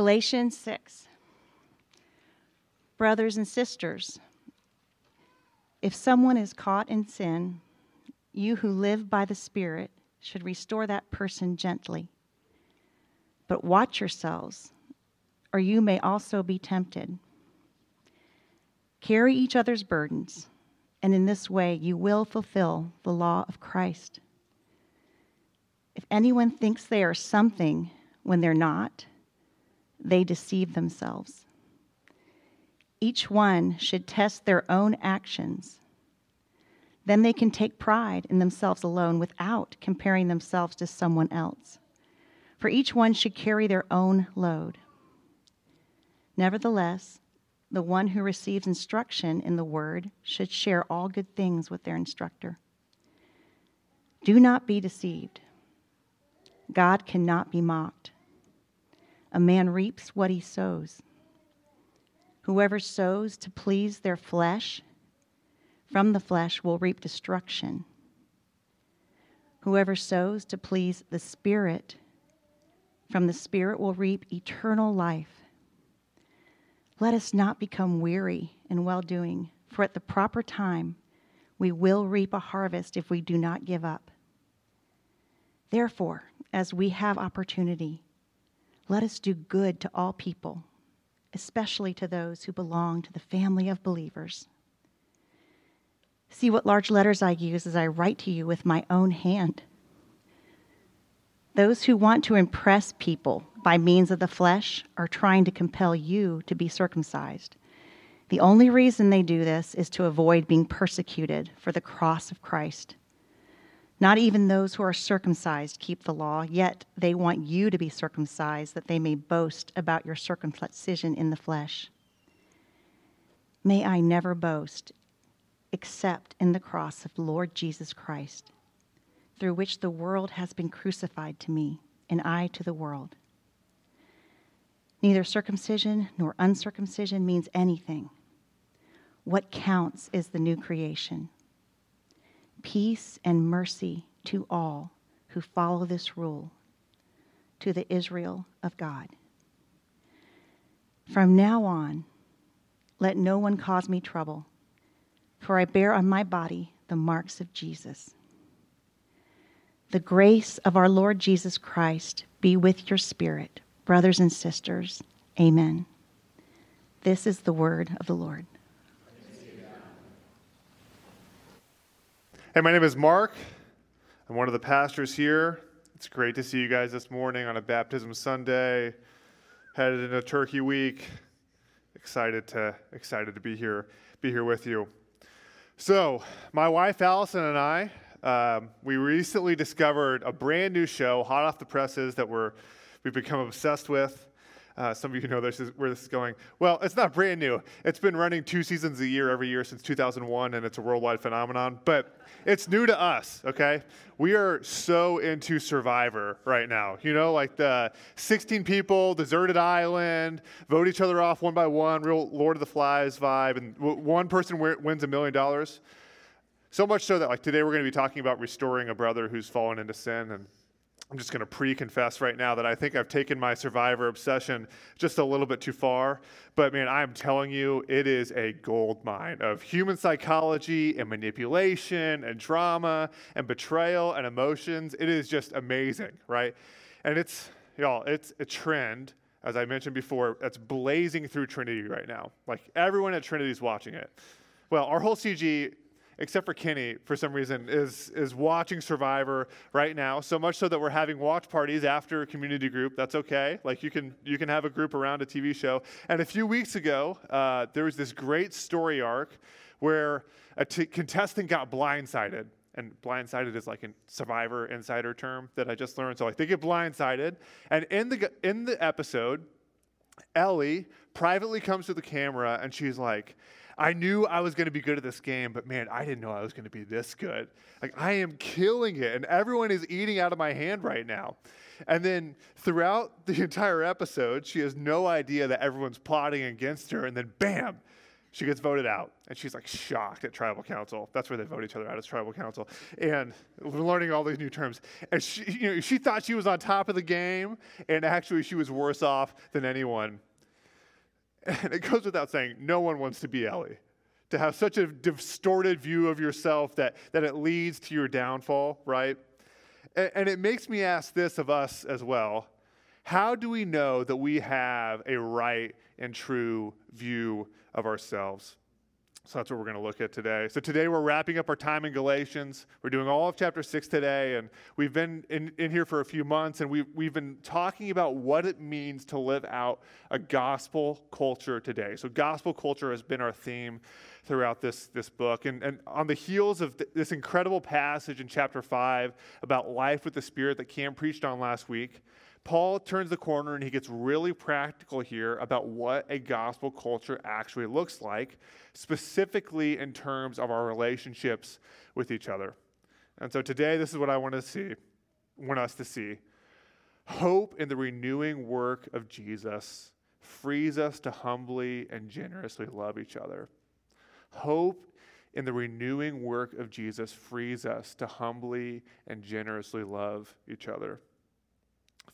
Galatians 6. Brothers and sisters, if someone is caught in sin, you who live by the Spirit should restore that person gently. But watch yourselves, or you may also be tempted. Carry each other's burdens, and in this way you will fulfill the law of Christ. If anyone thinks they are something when they're not, they deceive themselves. Each one should test their own actions. Then they can take pride in themselves alone without comparing themselves to someone else. For each one should carry their own load. Nevertheless, the one who receives instruction in the word should share all good things with their instructor. Do not be deceived. God cannot be mocked. A man reaps what he sows. Whoever sows to please their flesh, from the flesh will reap destruction. Whoever sows to please the Spirit, from the Spirit will reap eternal life. Let us not become weary in well doing, for at the proper time we will reap a harvest if we do not give up. Therefore, as we have opportunity, let us do good to all people, especially to those who belong to the family of believers. See what large letters I use as I write to you with my own hand. Those who want to impress people by means of the flesh are trying to compel you to be circumcised. The only reason they do this is to avoid being persecuted for the cross of Christ. Not even those who are circumcised keep the law, yet they want you to be circumcised that they may boast about your circumcision in the flesh. May I never boast except in the cross of Lord Jesus Christ, through which the world has been crucified to me, and I to the world. Neither circumcision nor uncircumcision means anything. What counts is the new creation peace and mercy to all who follow this rule, to the Israel of God. From now on, let no one cause me trouble, for I bear on my body the marks of Jesus. The grace of our Lord Jesus Christ be with your spirit, brothers and sisters. Amen. This is the word of the Lord. Hey, my name is Mark. I'm one of the pastors here. It's great to see you guys this morning on a baptism Sunday, headed into Turkey Week. Excited to excited to be here, be here with you. So, my wife Allison and I, um, we recently discovered a brand new show, hot off the presses, that we're we've become obsessed with. Uh, some of you know this is where this is going. Well, it's not brand new. It's been running two seasons a year every year since 2001, and it's a worldwide phenomenon. But it's new to us, okay? We are so into Survivor right now. You know, like the 16 people, deserted island, vote each other off one by one, real Lord of the Flies vibe, and one person wins a million dollars. So much so that, like, today we're going to be talking about restoring a brother who's fallen into sin and I'm just going to pre confess right now that I think I've taken my survivor obsession just a little bit too far. But man, I'm telling you, it is a gold mine of human psychology and manipulation and drama and betrayal and emotions. It is just amazing, right? And it's, y'all, it's a trend, as I mentioned before, that's blazing through Trinity right now. Like everyone at Trinity is watching it. Well, our whole CG except for Kenny, for some reason, is, is watching Survivor right now. So much so that we're having watch parties after a community group. That's okay. Like you can, you can have a group around a TV show. And a few weeks ago, uh, there was this great story arc where a t- contestant got blindsided. And blindsided is like a survivor insider term that I just learned. So like they get blindsided. And in the, in the episode, Ellie privately comes to the camera and she's like, I knew I was going to be good at this game, but man, I didn't know I was going to be this good. Like, I am killing it, and everyone is eating out of my hand right now. And then throughout the entire episode, she has no idea that everyone's plotting against her, and then bam, she gets voted out, and she's like shocked at tribal council. That's where they vote each other out as tribal council. And we're learning all these new terms. And she, you know, she thought she was on top of the game, and actually she was worse off than anyone. And it goes without saying, no one wants to be Ellie. To have such a distorted view of yourself that, that it leads to your downfall, right? And, and it makes me ask this of us as well. How do we know that we have a right and true view of ourselves? So that's what we're going to look at today. So today we're wrapping up our time in Galatians. We're doing all of chapter 6 today, and we've been in, in here for a few months, and we've, we've been talking about what it means to live out a gospel culture today. So gospel culture has been our theme throughout this, this book. And, and on the heels of th- this incredible passage in chapter 5 about life with the Spirit that Cam preached on last week, Paul turns the corner and he gets really practical here about what a gospel culture actually looks like, specifically in terms of our relationships with each other. And so today, this is what I want to see, want us to see. Hope in the renewing work of Jesus frees us to humbly and generously love each other. Hope in the renewing work of Jesus frees us to humbly and generously love each other.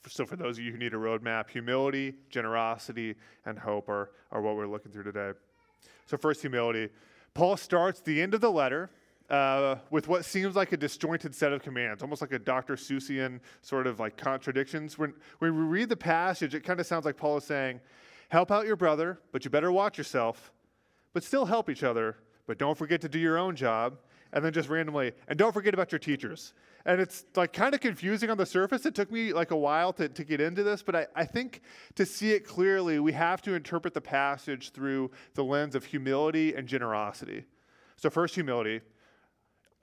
So, for those of you who need a roadmap, humility, generosity, and hope are, are what we're looking through today. So, first, humility. Paul starts the end of the letter uh, with what seems like a disjointed set of commands, almost like a Dr. Seussian sort of like contradictions. When, when we read the passage, it kind of sounds like Paul is saying, Help out your brother, but you better watch yourself, but still help each other, but don't forget to do your own job. And then just randomly, and don't forget about your teachers. And it's like kind of confusing on the surface. It took me like a while to, to get into this, but I, I think to see it clearly, we have to interpret the passage through the lens of humility and generosity. So, first, humility.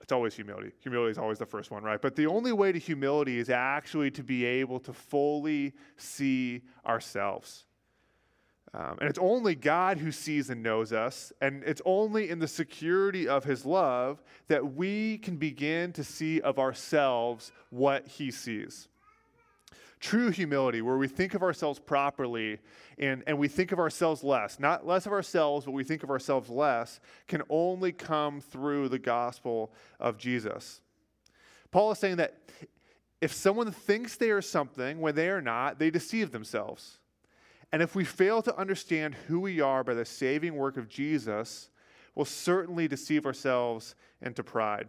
It's always humility. Humility is always the first one, right? But the only way to humility is actually to be able to fully see ourselves. Um, and it's only God who sees and knows us. And it's only in the security of his love that we can begin to see of ourselves what he sees. True humility, where we think of ourselves properly and, and we think of ourselves less, not less of ourselves, but we think of ourselves less, can only come through the gospel of Jesus. Paul is saying that if someone thinks they are something when they are not, they deceive themselves. And if we fail to understand who we are by the saving work of Jesus, we'll certainly deceive ourselves into pride.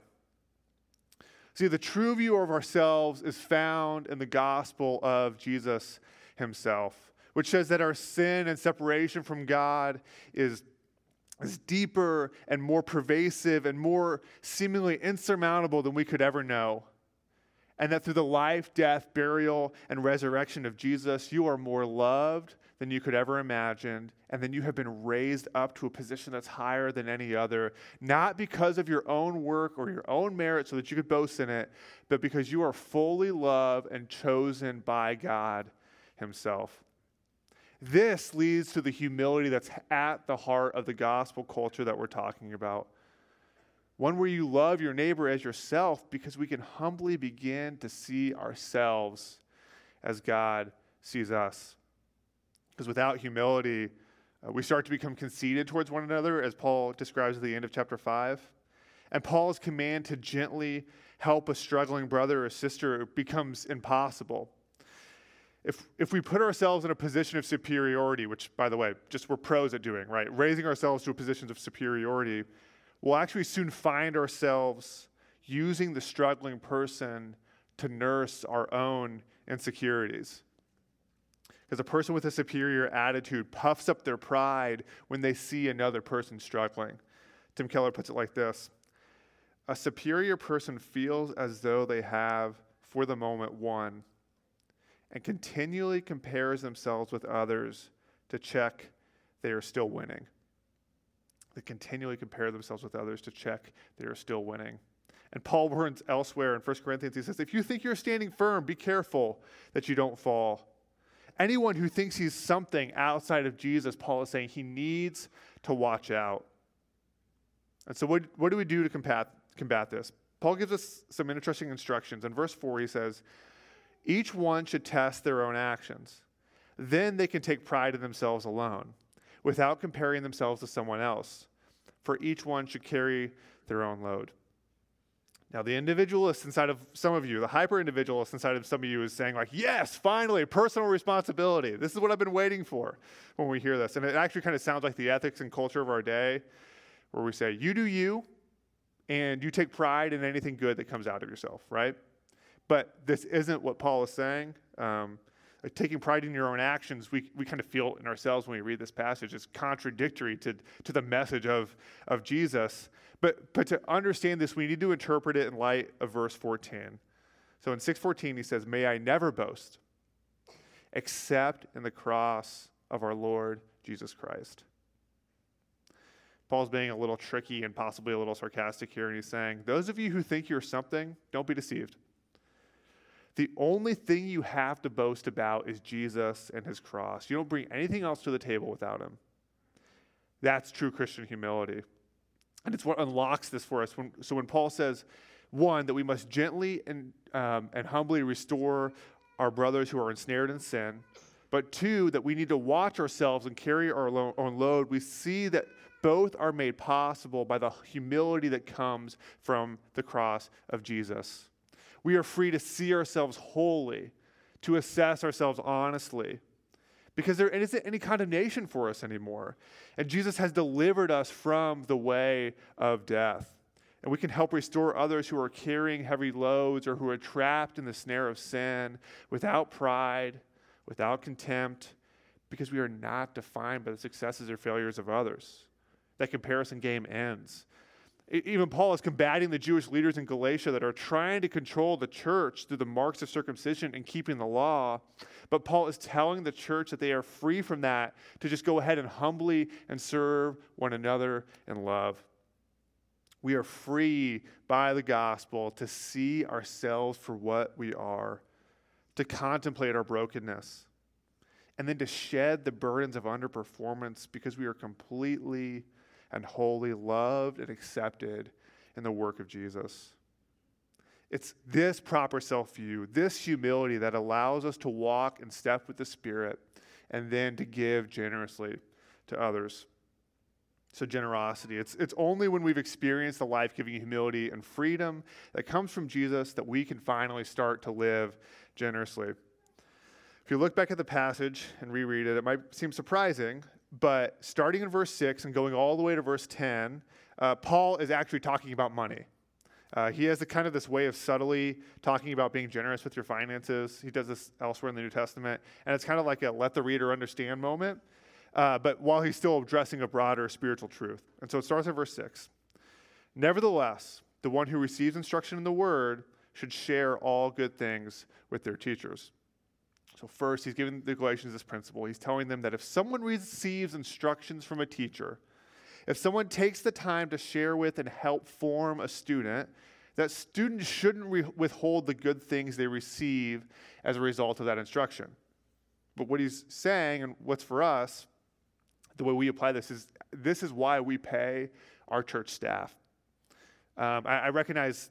See, the true view of ourselves is found in the gospel of Jesus himself, which says that our sin and separation from God is, is deeper and more pervasive and more seemingly insurmountable than we could ever know. And that through the life, death, burial, and resurrection of Jesus, you are more loved than you could ever imagine, and then you have been raised up to a position that's higher than any other, not because of your own work or your own merit so that you could boast in it, but because you are fully loved and chosen by God Himself. This leads to the humility that's at the heart of the gospel culture that we're talking about. One where you love your neighbor as yourself because we can humbly begin to see ourselves as God sees us. Because without humility, uh, we start to become conceited towards one another, as Paul describes at the end of chapter 5. And Paul's command to gently help a struggling brother or sister becomes impossible. If, if we put ourselves in a position of superiority, which, by the way, just we're pros at doing, right? Raising ourselves to a position of superiority, we'll actually soon find ourselves using the struggling person to nurse our own insecurities. Because a person with a superior attitude puffs up their pride when they see another person struggling. Tim Keller puts it like this A superior person feels as though they have, for the moment, won, and continually compares themselves with others to check they are still winning. They continually compare themselves with others to check they are still winning. And Paul warns elsewhere in 1 Corinthians, he says, If you think you're standing firm, be careful that you don't fall. Anyone who thinks he's something outside of Jesus, Paul is saying he needs to watch out. And so, what, what do we do to combat, combat this? Paul gives us some interesting instructions. In verse 4, he says, Each one should test their own actions. Then they can take pride in themselves alone, without comparing themselves to someone else, for each one should carry their own load. Now, the individualist inside of some of you, the hyper individualist inside of some of you, is saying, like, yes, finally, personal responsibility. This is what I've been waiting for when we hear this. And it actually kind of sounds like the ethics and culture of our day, where we say, you do you, and you take pride in anything good that comes out of yourself, right? But this isn't what Paul is saying. Um, Uh, taking pride in your own actions, we, we kind of feel in ourselves when we read this passage. It's contradictory to, to the message of, of Jesus. But, but to understand this, we need to interpret it in light of verse 14. So in 614, he says, May I never boast except in the cross of our Lord Jesus Christ. Paul's being a little tricky and possibly a little sarcastic here, and he's saying, Those of you who think you're something, don't be deceived. The only thing you have to boast about is Jesus and his cross. You don't bring anything else to the table without him. That's true Christian humility. And it's what unlocks this for us. When, so when Paul says, one, that we must gently and, um, and humbly restore our brothers who are ensnared in sin, but two, that we need to watch ourselves and carry our own load, we see that both are made possible by the humility that comes from the cross of Jesus. We are free to see ourselves wholly, to assess ourselves honestly, because there isn't any condemnation for us anymore. And Jesus has delivered us from the way of death. And we can help restore others who are carrying heavy loads or who are trapped in the snare of sin without pride, without contempt, because we are not defined by the successes or failures of others. That comparison game ends. Even Paul is combating the Jewish leaders in Galatia that are trying to control the church through the marks of circumcision and keeping the law. But Paul is telling the church that they are free from that to just go ahead and humbly and serve one another in love. We are free by the gospel to see ourselves for what we are, to contemplate our brokenness, and then to shed the burdens of underperformance because we are completely and wholly loved and accepted in the work of Jesus. It's this proper self view, this humility that allows us to walk in step with the Spirit and then to give generously to others. So, generosity. It's, it's only when we've experienced the life giving humility and freedom that comes from Jesus that we can finally start to live generously. If you look back at the passage and reread it, it might seem surprising but starting in verse 6 and going all the way to verse 10, uh, Paul is actually talking about money. Uh, he has a kind of this way of subtly talking about being generous with your finances. He does this elsewhere in the New Testament, and it's kind of like a let the reader understand moment, uh, but while he's still addressing a broader spiritual truth. And so it starts at verse 6. Nevertheless, the one who receives instruction in the word should share all good things with their teachers. So, first, he's giving the Galatians this principle. He's telling them that if someone receives instructions from a teacher, if someone takes the time to share with and help form a student, that students shouldn't re- withhold the good things they receive as a result of that instruction. But what he's saying, and what's for us, the way we apply this is this is why we pay our church staff. Um, I, I recognize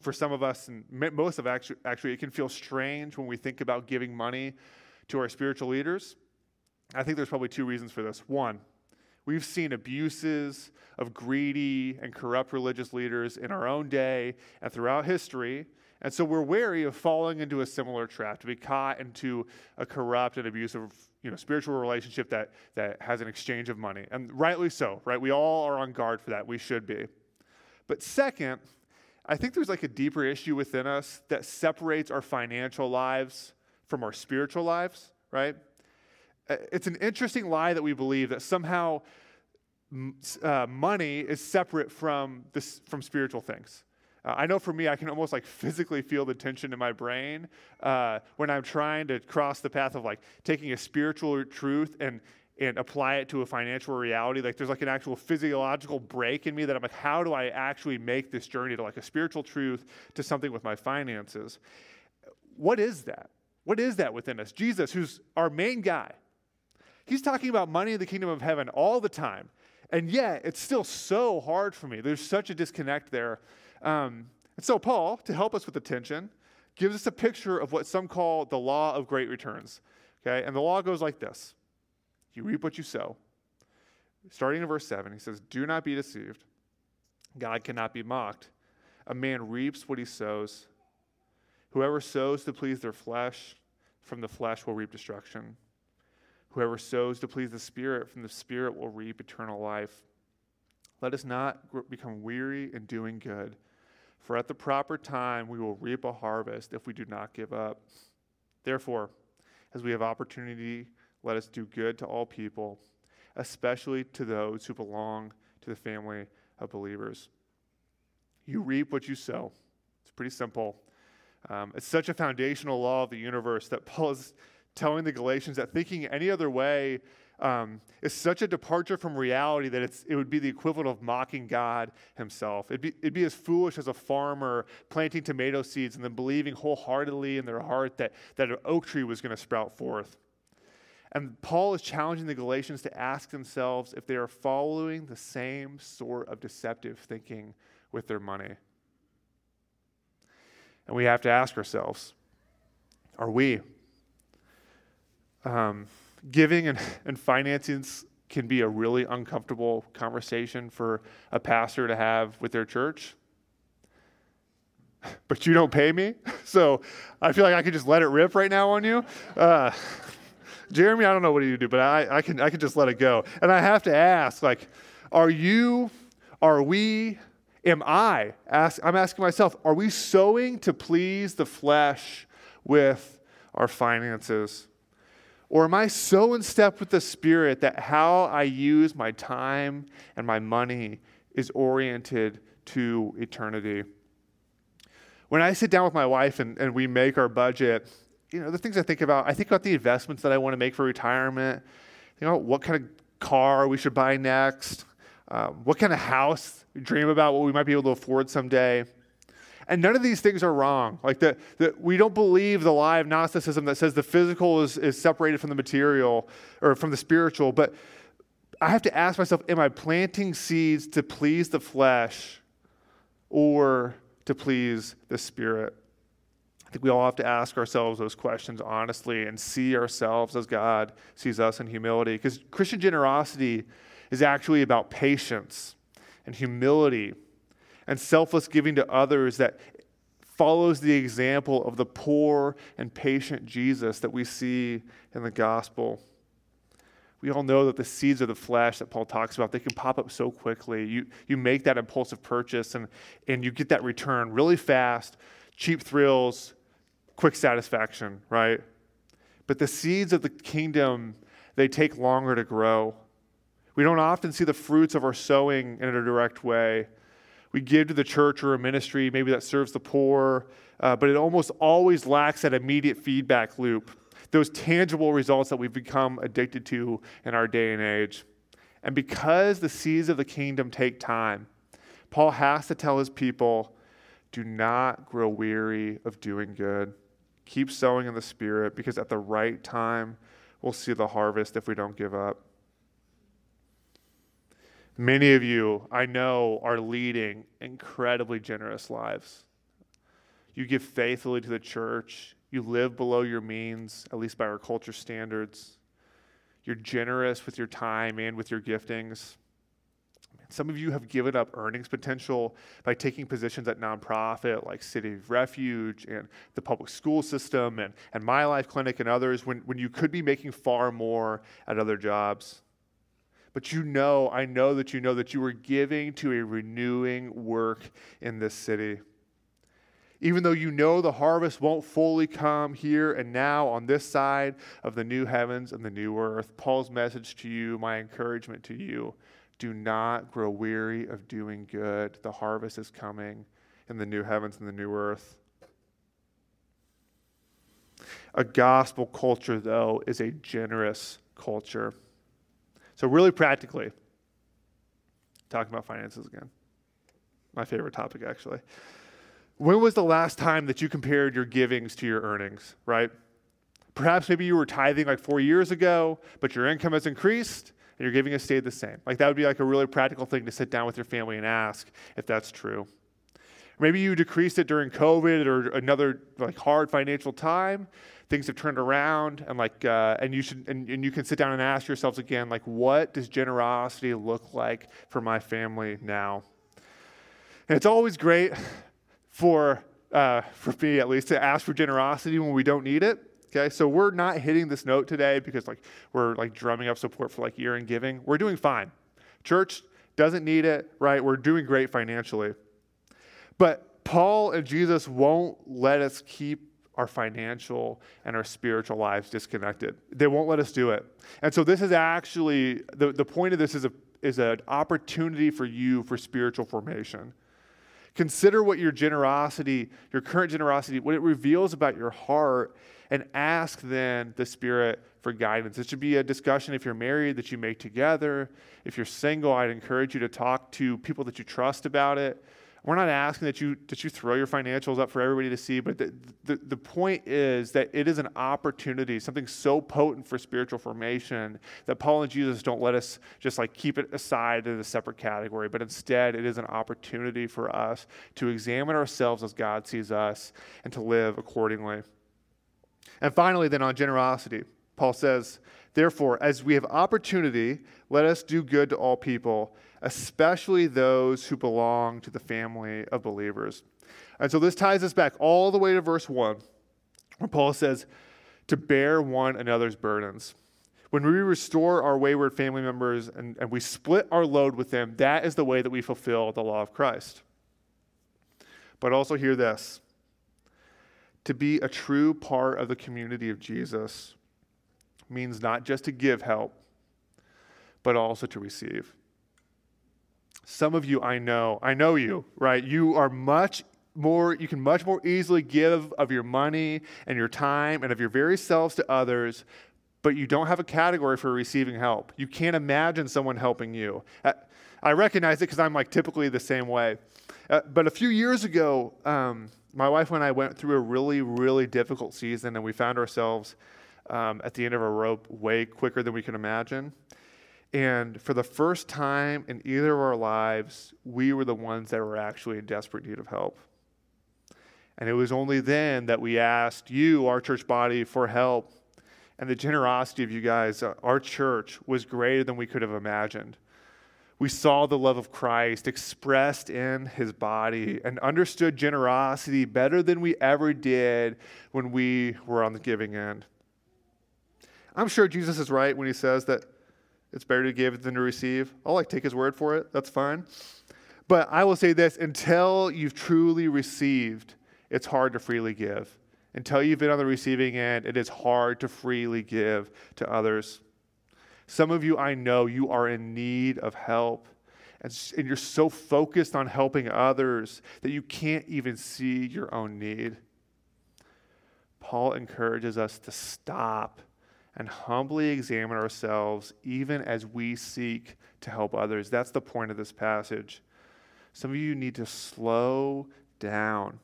for some of us, and most of actually, actually, it can feel strange when we think about giving money to our spiritual leaders. I think there's probably two reasons for this. One, we've seen abuses of greedy and corrupt religious leaders in our own day and throughout history. And so we're wary of falling into a similar trap, to be caught into a corrupt and abusive you know, spiritual relationship that, that has an exchange of money. And rightly so, right? We all are on guard for that. We should be. But second, I think there's like a deeper issue within us that separates our financial lives from our spiritual lives, right? Uh, it's an interesting lie that we believe that somehow uh, money is separate from this from spiritual things. Uh, I know for me, I can almost like physically feel the tension in my brain uh, when I'm trying to cross the path of like taking a spiritual truth and and apply it to a financial reality. Like there's like an actual physiological break in me that I'm like, how do I actually make this journey to like a spiritual truth to something with my finances? What is that? What is that within us? Jesus, who's our main guy, he's talking about money in the kingdom of heaven all the time. And yet, it's still so hard for me. There's such a disconnect there. Um, and so, Paul, to help us with the tension, gives us a picture of what some call the law of great returns. Okay? And the law goes like this you reap what you sow. starting in verse 7, he says, Do not be deceived. God cannot be mocked. A man reaps what he sows. Whoever sows to please their flesh, from the flesh will reap destruction. Whoever sows to please the Spirit, from the Spirit will reap eternal life. Let us not become weary in doing good, for at the proper time we will reap a harvest if we do not give up. Therefore, as we have opportunity, let us do good to all people, especially to those who belong to the family of believers. You reap what you sow. It's pretty simple. Um, it's such a foundational law of the universe that Paul is telling the Galatians that thinking any other way um, is such a departure from reality that it's, it would be the equivalent of mocking God himself. It'd be, it'd be as foolish as a farmer planting tomato seeds and then believing wholeheartedly in their heart that, that an oak tree was going to sprout forth. And Paul is challenging the Galatians to ask themselves if they are following the same sort of deceptive thinking with their money. And we have to ask ourselves are we? Um, giving and, and finances can be a really uncomfortable conversation for a pastor to have with their church. But you don't pay me, so I feel like I could just let it rip right now on you. Uh, Jeremy, I don't know what you do, but I, I can I can just let it go. And I have to ask, like, are you, are we, am I? Ask, I'm asking myself, are we sowing to please the flesh with our finances? Or am I so in step with the Spirit that how I use my time and my money is oriented to eternity? When I sit down with my wife and, and we make our budget, you know, the things I think about, I think about the investments that I want to make for retirement, you know, what kind of car we should buy next, um, what kind of house we dream about, what we might be able to afford someday. And none of these things are wrong. Like that, we don't believe the lie of Gnosticism that says the physical is, is separated from the material or from the spiritual. But I have to ask myself, am I planting seeds to please the flesh or to please the spirit? Think we all have to ask ourselves those questions honestly and see ourselves as God sees us in humility. Because Christian generosity is actually about patience and humility and selfless giving to others that follows the example of the poor and patient Jesus that we see in the gospel. We all know that the seeds of the flesh that Paul talks about, they can pop up so quickly. You, you make that impulsive purchase and, and you get that return really fast, cheap thrills, quick satisfaction, right? But the seeds of the kingdom, they take longer to grow. We don't often see the fruits of our sowing in a direct way we give to the church or a ministry, maybe that serves the poor, uh, but it almost always lacks that immediate feedback loop, those tangible results that we've become addicted to in our day and age. And because the seeds of the kingdom take time, Paul has to tell his people do not grow weary of doing good. Keep sowing in the Spirit because at the right time, we'll see the harvest if we don't give up. Many of you, I know, are leading incredibly generous lives. You give faithfully to the church. You live below your means, at least by our culture standards. You're generous with your time and with your giftings. Some of you have given up earnings potential by taking positions at nonprofit like City of Refuge and the public school system and, and My Life Clinic and others when, when you could be making far more at other jobs. But you know, I know that you know that you were giving to a renewing work in this city. Even though you know the harvest won't fully come here and now on this side of the new heavens and the new earth, Paul's message to you, my encouragement to you, do not grow weary of doing good. The harvest is coming in the new heavens and the new earth. A gospel culture, though, is a generous culture. So, really practically, talking about finances again, my favorite topic actually. When was the last time that you compared your givings to your earnings, right? Perhaps maybe you were tithing like four years ago, but your income has increased and your giving has stayed the same. Like that would be like a really practical thing to sit down with your family and ask if that's true. Maybe you decreased it during COVID or another like hard financial time. Things have turned around, and like, uh, and you should, and, and you can sit down and ask yourselves again, like, what does generosity look like for my family now? And it's always great for uh, for me at least to ask for generosity when we don't need it. Okay, so we're not hitting this note today because like we're like drumming up support for like year in giving. We're doing fine. Church doesn't need it, right? We're doing great financially. But Paul and Jesus won't let us keep our financial and our spiritual lives disconnected. They won't let us do it. And so this is actually the, the point of this is a is an opportunity for you for spiritual formation. Consider what your generosity, your current generosity, what it reveals about your heart, and ask then the Spirit for guidance. It should be a discussion if you're married that you make together. If you're single, I'd encourage you to talk to people that you trust about it. We're not asking that you that you throw your financials up for everybody to see, but the, the, the point is that it is an opportunity, something so potent for spiritual formation that Paul and Jesus don't let us just like keep it aside in a separate category, but instead it is an opportunity for us to examine ourselves as God sees us and to live accordingly. And finally, then on generosity, Paul says, Therefore, as we have opportunity, let us do good to all people especially those who belong to the family of believers. And so this ties us back all the way to verse 1, where Paul says, to bear one another's burdens. When we restore our wayward family members and, and we split our load with them, that is the way that we fulfill the law of Christ. But also, hear this to be a true part of the community of Jesus means not just to give help, but also to receive. Some of you I know, I know you, right? You are much more, you can much more easily give of your money and your time and of your very selves to others, but you don't have a category for receiving help. You can't imagine someone helping you. Uh, I recognize it because I'm like typically the same way. Uh, but a few years ago, um, my wife and I went through a really, really difficult season, and we found ourselves um, at the end of a rope way quicker than we could imagine. And for the first time in either of our lives, we were the ones that were actually in desperate need of help. And it was only then that we asked you, our church body, for help. And the generosity of you guys, uh, our church, was greater than we could have imagined. We saw the love of Christ expressed in his body and understood generosity better than we ever did when we were on the giving end. I'm sure Jesus is right when he says that it's better to give than to receive. I'll like take his word for it. That's fine. But I will say this until you've truly received, it's hard to freely give. Until you've been on the receiving end, it is hard to freely give to others. Some of you, I know, you are in need of help. And, and you're so focused on helping others that you can't even see your own need. Paul encourages us to stop and humbly examine ourselves even as we seek to help others. That's the point of this passage. Some of you need to slow down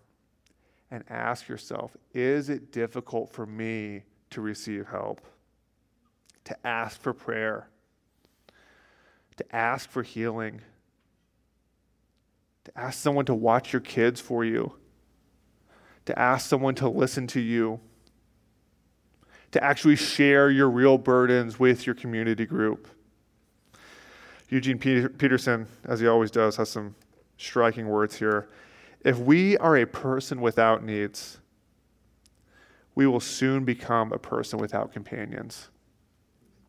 and ask yourself is it difficult for me to receive help? To ask for prayer, to ask for healing, to ask someone to watch your kids for you, to ask someone to listen to you to actually share your real burdens with your community group. Eugene Peterson, as he always does, has some striking words here. If we are a person without needs, we will soon become a person without companions.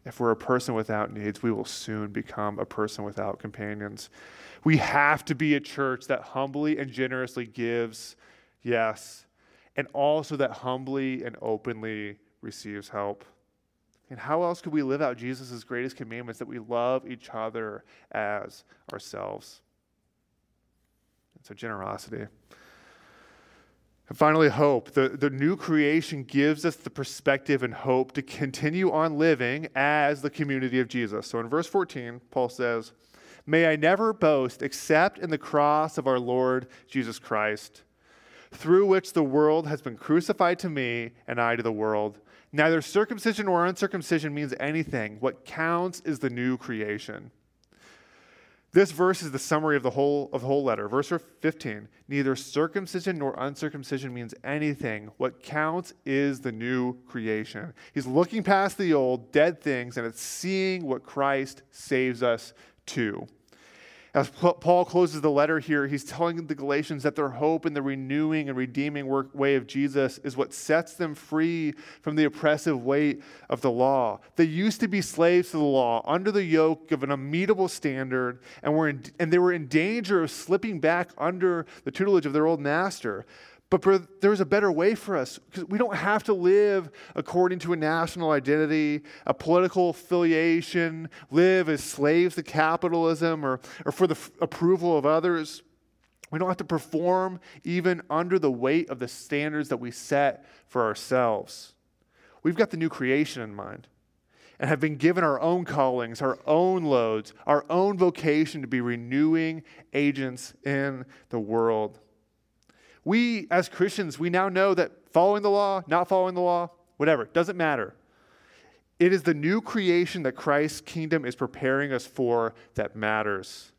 If we're a person without needs, we will soon become a person without companions. We have to be a church that humbly and generously gives, yes, and also that humbly and openly receives help. And how else could we live out Jesus' greatest commandments that we love each other as ourselves? And so, generosity. And finally, hope. The, the new creation gives us the perspective and hope to continue on living as the community of Jesus. So in verse 14, Paul says, May I never boast except in the cross of our Lord Jesus Christ, through which the world has been crucified to me and I to the world. Neither circumcision nor uncircumcision means anything. What counts is the new creation. This verse is the summary of the whole of the whole letter. Verse 15. Neither circumcision nor uncircumcision means anything. What counts is the new creation. He's looking past the old, dead things, and it's seeing what Christ saves us to. As Paul closes the letter here, he's telling the Galatians that their hope in the renewing and redeeming work, way of Jesus is what sets them free from the oppressive weight of the law. They used to be slaves to the law, under the yoke of an immutable standard, and, were in, and they were in danger of slipping back under the tutelage of their old master. But there's a better way for us because we don't have to live according to a national identity, a political affiliation, live as slaves to capitalism or, or for the f- approval of others. We don't have to perform even under the weight of the standards that we set for ourselves. We've got the new creation in mind and have been given our own callings, our own loads, our own vocation to be renewing agents in the world. We, as Christians, we now know that following the law, not following the law, whatever, doesn't matter. It is the new creation that Christ's kingdom is preparing us for that matters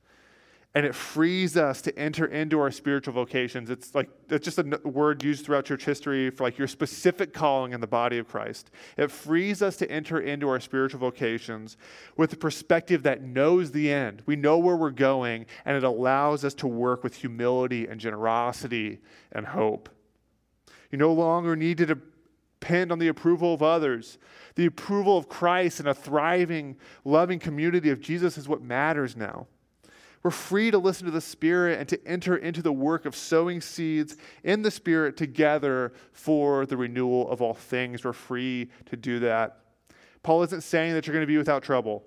and it frees us to enter into our spiritual vocations. It's like it's just a word used throughout church history for like your specific calling in the body of Christ. It frees us to enter into our spiritual vocations with a perspective that knows the end. We know where we're going, and it allows us to work with humility and generosity and hope. You no longer need to depend on the approval of others. The approval of Christ and a thriving, loving community of Jesus is what matters now. We're free to listen to the Spirit and to enter into the work of sowing seeds in the Spirit together for the renewal of all things. We're free to do that. Paul isn't saying that you're going to be without trouble.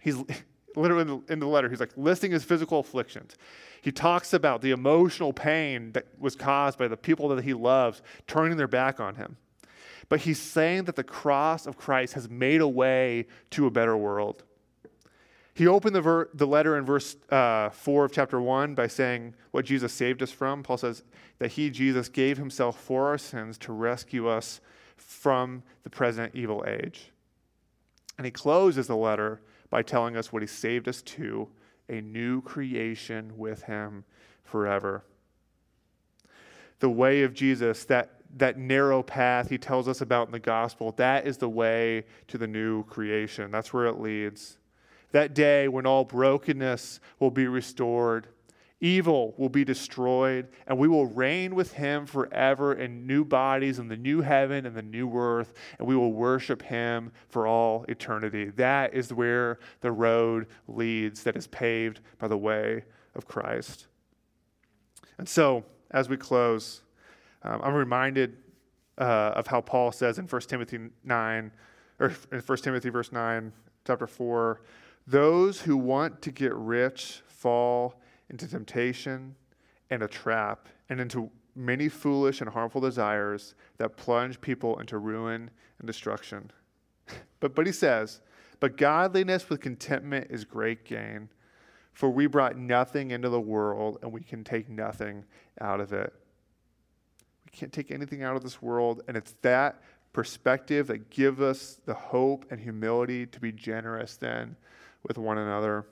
He's literally in the, letter, he's like listing his physical afflictions. He talks about the emotional pain that was caused by the people that he loves turning their back on him. But he's saying that the cross of Christ has made a way to a better world. He opened the, ver- the letter in verse uh, 4 of chapter 1 by saying what Jesus saved us from. Paul says that he, Jesus, gave himself for our sins to rescue us from the present evil age. And he closes the letter by telling us what he saved us to a new creation with him forever. The way of Jesus, that, that narrow path he tells us about in the gospel, that is the way to the new creation. That's where it leads that day when all brokenness will be restored, evil will be destroyed, and we will reign with him forever in new bodies in the new heaven and the new earth, and we will worship him for all eternity. That is where the road leads that is paved by the way of Christ. And so, as we close, um, I'm reminded uh, of how Paul says in 1 Timothy 9, or in 1 Timothy verse 9, chapter 4, those who want to get rich fall into temptation and a trap and into many foolish and harmful desires that plunge people into ruin and destruction. but, but he says, But godliness with contentment is great gain, for we brought nothing into the world and we can take nothing out of it. We can't take anything out of this world, and it's that perspective that gives us the hope and humility to be generous then with one another.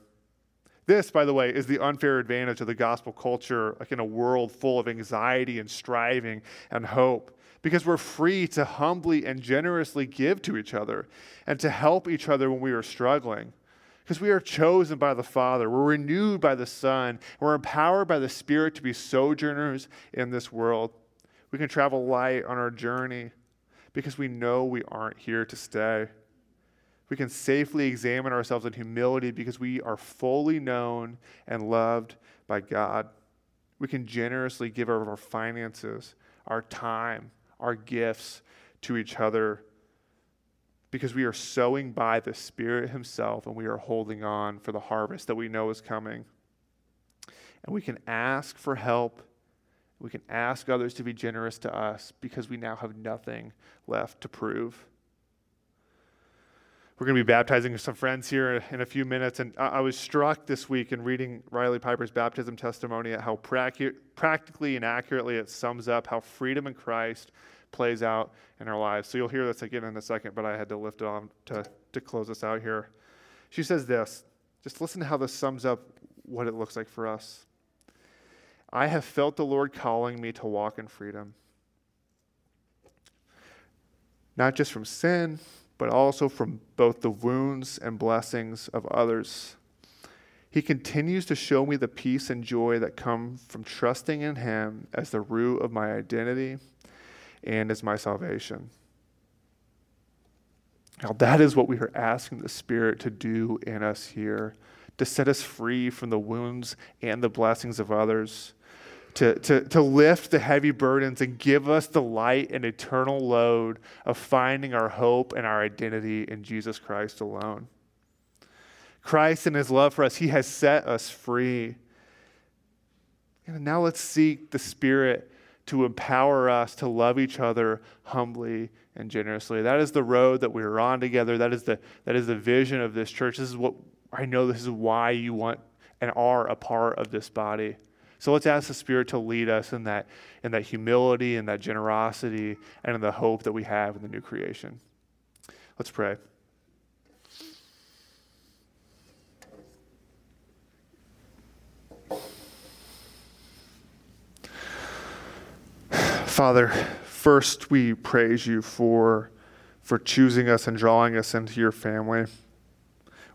This, by the way, is the unfair advantage of the gospel culture, like in a world full of anxiety and striving and hope, because we're free to humbly and generously give to each other and to help each other when we are struggling. Because we are chosen by the Father, we're renewed by the Son, we're empowered by the Spirit to be sojourners in this world. We can travel light on our journey because we know we aren't here to stay. We can safely examine ourselves in humility because we are fully known and loved by God. We can generously give of our finances, our time, our gifts to each other because we are sowing by the Spirit Himself and we are holding on for the harvest that we know is coming. And we can ask for help. We can ask others to be generous to us because we now have nothing left to prove. We're going to be baptizing some friends here in a few minutes. And I was struck this week in reading Riley Piper's baptism testimony at how practically and accurately it sums up how freedom in Christ plays out in our lives. So you'll hear this again in a second, but I had to lift it on to, to close us out here. She says this just listen to how this sums up what it looks like for us. I have felt the Lord calling me to walk in freedom. Not just from sin, but also from both the wounds and blessings of others. He continues to show me the peace and joy that come from trusting in Him as the root of my identity and as my salvation. Now, that is what we are asking the Spirit to do in us here to set us free from the wounds and the blessings of others, to, to, to lift the heavy burdens and give us the light and eternal load of finding our hope and our identity in Jesus Christ alone. Christ, in his love for us, he has set us free. And now let's seek the Spirit to empower us to love each other humbly and generously. That is the road that we're on together. That is the, that is the vision of this church. This is what I know this is why you want and are a part of this body. So let's ask the Spirit to lead us in that, in that humility and that generosity and in the hope that we have in the new creation. Let's pray. Father, first we praise you for, for choosing us and drawing us into your family.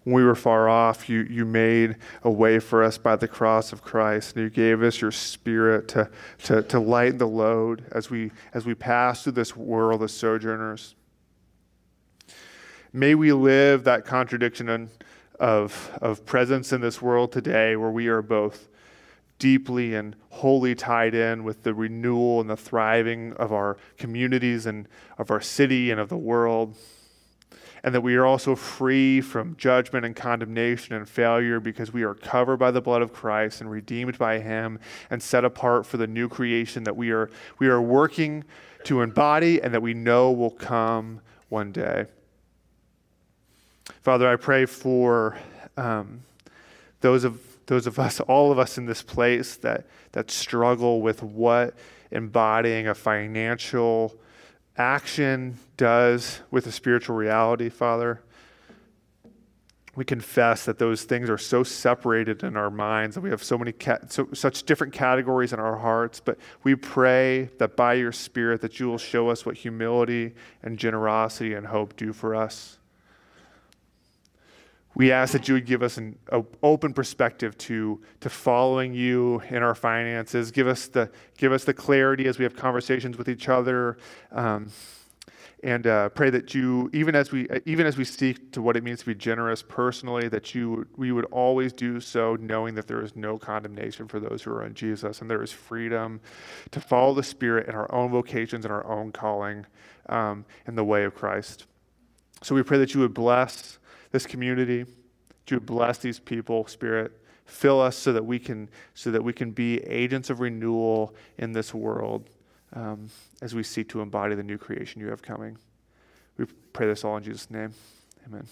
When we were far off, you, you made a way for us by the cross of Christ, and you gave us your spirit to, to, to lighten the load as we, as we pass through this world as sojourners. May we live that contradiction of, of presence in this world today where we are both deeply and wholly tied in with the renewal and the thriving of our communities and of our city and of the world. And that we are also free from judgment and condemnation and failure because we are covered by the blood of Christ and redeemed by Him and set apart for the new creation that we are, we are working to embody and that we know will come one day. Father, I pray for um, those of those of us, all of us in this place that, that struggle with what embodying a financial action does with the spiritual reality, Father. We confess that those things are so separated in our minds and we have so many ca- so, such different categories in our hearts, but we pray that by your spirit that you will show us what humility and generosity and hope do for us. We ask that you would give us an open perspective to, to following you in our finances. Give us, the, give us the clarity as we have conversations with each other. Um, and uh, pray that you, even as we, even as we seek to what it means to be generous personally, that you, we would always do so, knowing that there is no condemnation for those who are in Jesus, and there is freedom to follow the Spirit in our own vocations and our own calling um, in the way of Christ. So we pray that you would bless this community. That you bless these people, Spirit. Fill us so that we can so that we can be agents of renewal in this world um, as we seek to embody the new creation you have coming. We pray this all in Jesus' name. Amen.